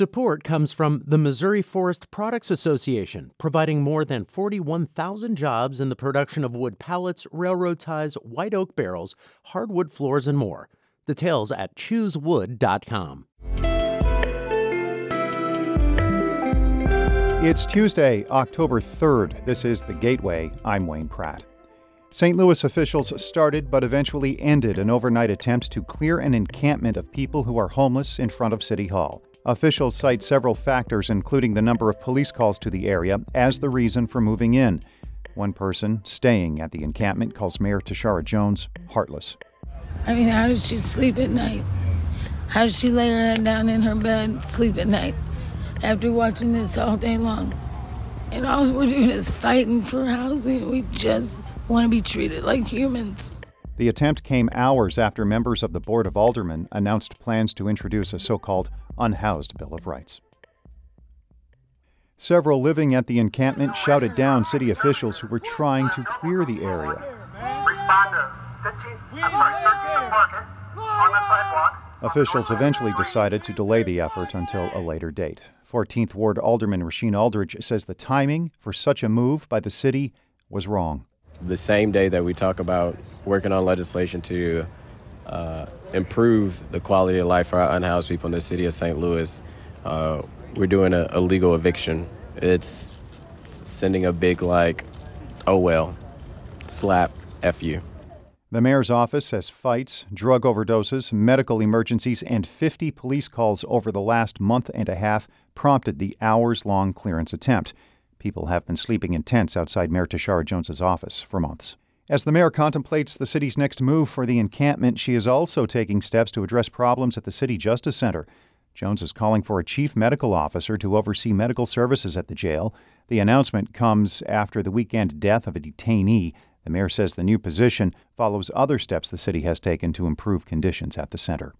Support comes from the Missouri Forest Products Association, providing more than 41,000 jobs in the production of wood pallets, railroad ties, white oak barrels, hardwood floors, and more. Details at choosewood.com. It's Tuesday, October 3rd. This is The Gateway. I'm Wayne Pratt. St. Louis officials started but eventually ended an overnight attempt to clear an encampment of people who are homeless in front of City Hall. Officials cite several factors, including the number of police calls to the area, as the reason for moving in. One person staying at the encampment calls Mayor Tishaura Jones heartless. I mean, how does she sleep at night? How does she lay her head down in her bed, sleep at night? after watching this all day long. And all we're doing is fighting for housing. We just want to be treated like humans. The attempt came hours after members of the Board of Aldermen announced plans to introduce a so called unhoused Bill of Rights. Several living at the encampment shouted down city officials who were trying to clear the area. Officials eventually decided to delay the effort until a later date. 14th Ward Alderman Rasheen Aldridge says the timing for such a move by the city was wrong. The same day that we talk about working on legislation to uh, improve the quality of life for our unhoused people in the city of St. Louis, uh, we're doing a, a legal eviction. It's sending a big, like, oh well, slap, F you. The mayor's office says fights, drug overdoses, medical emergencies, and 50 police calls over the last month and a half prompted the hours long clearance attempt. People have been sleeping in tents outside Mayor Tishaura Jones's office for months. As the mayor contemplates the city's next move for the encampment, she is also taking steps to address problems at the City Justice Center. Jones is calling for a chief medical officer to oversee medical services at the jail. The announcement comes after the weekend death of a detainee the mayor says the new position follows other steps the city has taken to improve conditions at the center.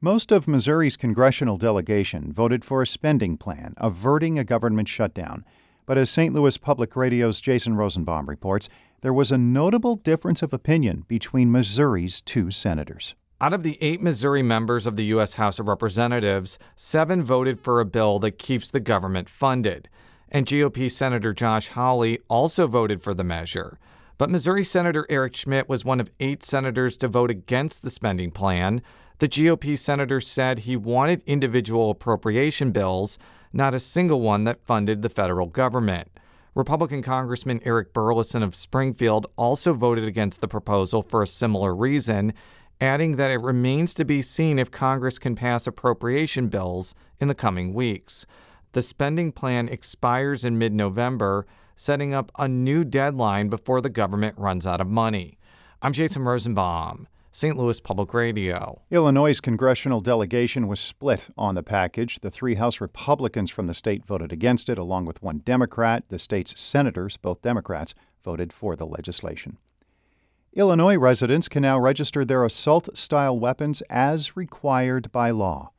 Most of Missouri's congressional delegation voted for a spending plan averting a government shutdown. But as St. Louis Public Radio's Jason Rosenbaum reports, there was a notable difference of opinion between Missouri's two senators. Out of the eight Missouri members of the U.S. House of Representatives, seven voted for a bill that keeps the government funded and GOP Senator Josh Hawley also voted for the measure. But Missouri Senator Eric Schmitt was one of eight senators to vote against the spending plan. The GOP senator said he wanted individual appropriation bills, not a single one that funded the federal government. Republican Congressman Eric Burlison of Springfield also voted against the proposal for a similar reason, adding that it remains to be seen if Congress can pass appropriation bills in the coming weeks. The spending plan expires in mid November, setting up a new deadline before the government runs out of money. I'm Jason Rosenbaum. St. Louis Public Radio. Illinois' congressional delegation was split on the package. The three House Republicans from the state voted against it, along with one Democrat. The state's senators, both Democrats, voted for the legislation. Illinois residents can now register their assault style weapons as required by law.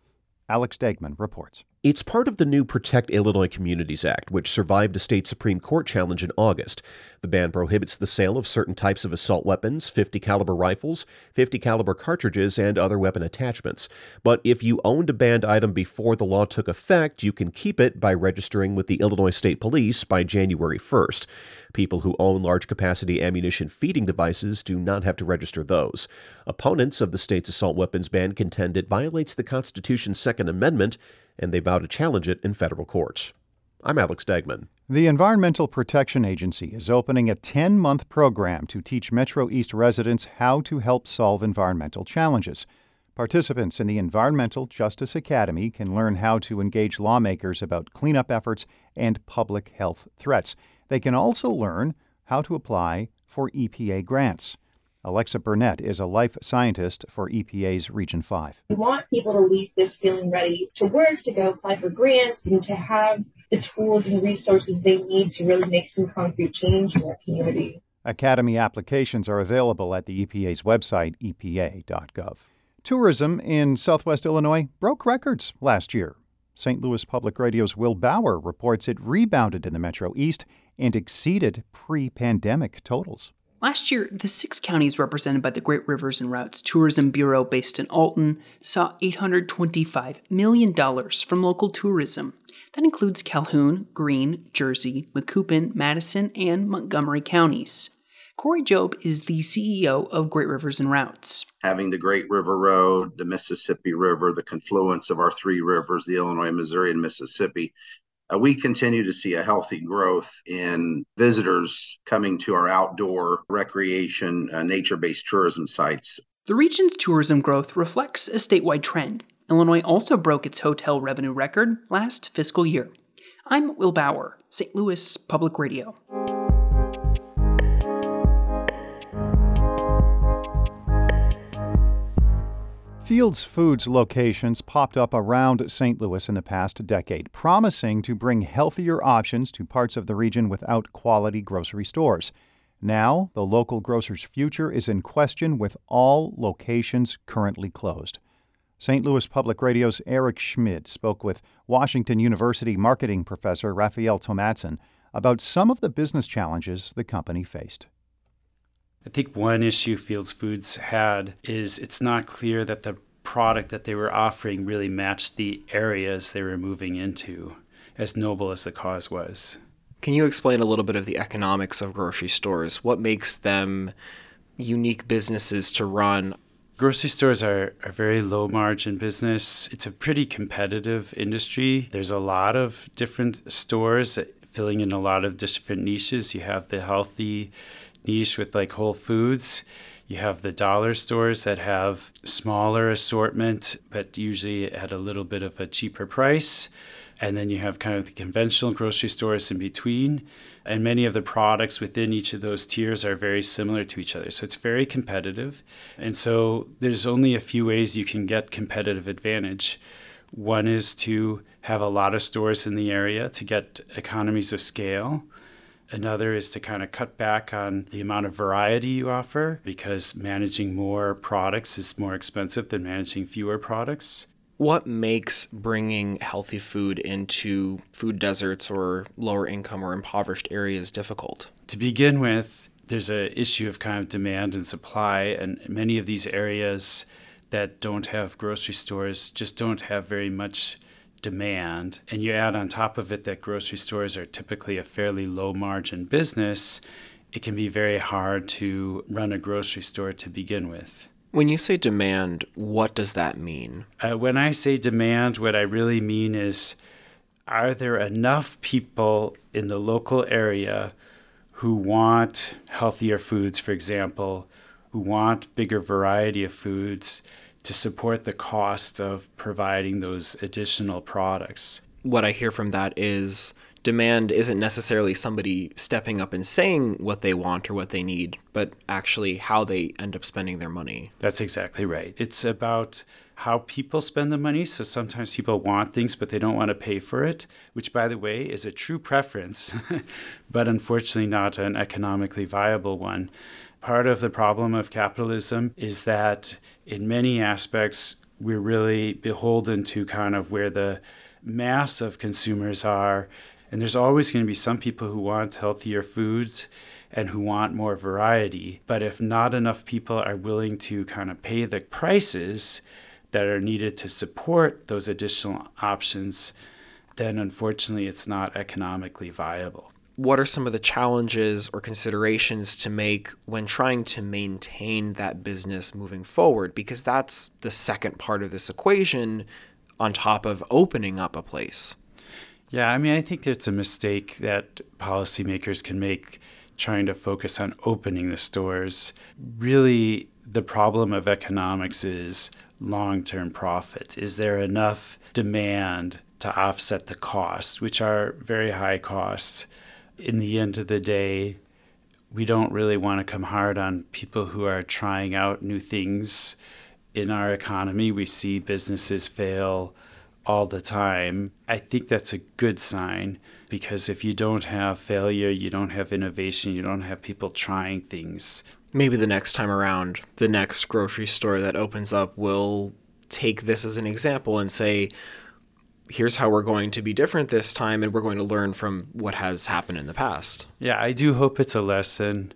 Alex Degman reports. It's part of the new Protect Illinois Communities Act, which survived a state Supreme Court challenge in August. The ban prohibits the sale of certain types of assault weapons, 50 caliber rifles, 50 caliber cartridges, and other weapon attachments. But if you owned a banned item before the law took effect, you can keep it by registering with the Illinois State Police by January 1st. People who own large capacity ammunition feeding devices do not have to register those. Opponents of the state's assault weapons ban contend it violates the Constitution's Second Amendment and they vow to challenge it in federal courts. I'm Alex Degman. The Environmental Protection Agency is opening a 10 month program to teach Metro East residents how to help solve environmental challenges. Participants in the Environmental Justice Academy can learn how to engage lawmakers about cleanup efforts and public health threats. They can also learn how to apply for EPA grants. Alexa Burnett is a life scientist for EPA's Region 5. We want people to leave this feeling ready to work, to go apply for grants, and to have the tools and resources they need to really make some concrete change in their community. Academy applications are available at the EPA's website, epa.gov. Tourism in southwest Illinois broke records last year. St. Louis Public Radio's Will Bauer reports it rebounded in the Metro East and exceeded pre pandemic totals. Last year, the six counties represented by the Great Rivers and Routes Tourism Bureau based in Alton saw $825 million from local tourism. That includes Calhoun, Greene, Jersey, Macoupin, Madison, and Montgomery counties. Corey Jobe is the CEO of Great Rivers and Routes. Having the Great River Road, the Mississippi River, the confluence of our three rivers, the Illinois, Missouri, and Mississippi, uh, we continue to see a healthy growth in visitors coming to our outdoor recreation, uh, nature based tourism sites. The region's tourism growth reflects a statewide trend. Illinois also broke its hotel revenue record last fiscal year. I'm Will Bauer, St. Louis Public Radio. Fields Foods locations popped up around St. Louis in the past decade, promising to bring healthier options to parts of the region without quality grocery stores. Now, the local grocer's future is in question with all locations currently closed. St. Louis Public Radio's Eric Schmid spoke with Washington University marketing professor Raphael Thomadsen about some of the business challenges the company faced. I think one issue Fields Foods had is it's not clear that the product that they were offering really matched the areas they were moving into, as noble as the cause was. Can you explain a little bit of the economics of grocery stores? What makes them unique businesses to run? Grocery stores are a very low margin business. It's a pretty competitive industry. There's a lot of different stores filling in a lot of different niches. You have the healthy niche with like Whole Foods. You have the dollar stores that have smaller assortment, but usually at a little bit of a cheaper price. And then you have kind of the conventional grocery stores in between. And many of the products within each of those tiers are very similar to each other. So it's very competitive. And so there's only a few ways you can get competitive advantage. One is to have a lot of stores in the area to get economies of scale. Another is to kind of cut back on the amount of variety you offer because managing more products is more expensive than managing fewer products. What makes bringing healthy food into food deserts or lower income or impoverished areas difficult? To begin with, there's an issue of kind of demand and supply, and many of these areas that don't have grocery stores just don't have very much demand, and you add on top of it that grocery stores are typically a fairly low margin business, it can be very hard to run a grocery store to begin with. When you say demand, what does that mean? Uh, when I say demand, what I really mean is are there enough people in the local area who want healthier foods, for example, who want bigger variety of foods? To support the cost of providing those additional products. What I hear from that is demand isn't necessarily somebody stepping up and saying what they want or what they need, but actually how they end up spending their money. That's exactly right. It's about how people spend the money. So sometimes people want things, but they don't want to pay for it, which, by the way, is a true preference, but unfortunately not an economically viable one. Part of the problem of capitalism is that in many aspects, we're really beholden to kind of where the mass of consumers are. And there's always going to be some people who want healthier foods and who want more variety. But if not enough people are willing to kind of pay the prices that are needed to support those additional options, then unfortunately it's not economically viable what are some of the challenges or considerations to make when trying to maintain that business moving forward? Because that's the second part of this equation on top of opening up a place. Yeah, I mean, I think it's a mistake that policymakers can make trying to focus on opening the stores. Really, the problem of economics is long term profit. Is there enough demand to offset the costs, which are very high costs? In the end of the day, we don't really want to come hard on people who are trying out new things in our economy. We see businesses fail all the time. I think that's a good sign because if you don't have failure, you don't have innovation, you don't have people trying things. Maybe the next time around, the next grocery store that opens up will take this as an example and say, here's how we're going to be different this time and we're going to learn from what has happened in the past. Yeah, I do hope it's a lesson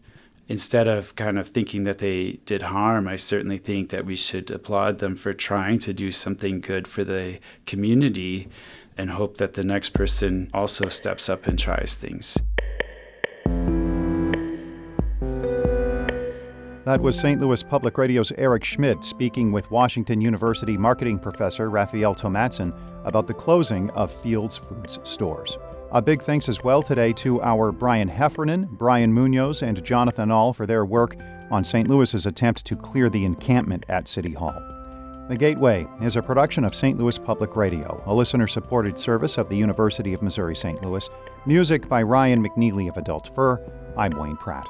instead of kind of thinking that they did harm, I certainly think that we should applaud them for trying to do something good for the community and hope that the next person also steps up and tries things. That was St. Louis Public Radio's Eric Schmid speaking with Washington University marketing professor Raphael Thomadsen about the closing of Fields Foods stores. A big thanks as well today to our Brian Heffernan, Brian Munoz, and Jonathan Ahl for their work on St. Louis's attempt to clear the encampment at City Hall. The Gateway is a production of St. Louis Public Radio, a listener supported service of the University of Missouri St. Louis. Music by Ryan McNeely of Adult Fur. I'm Wayne Pratt.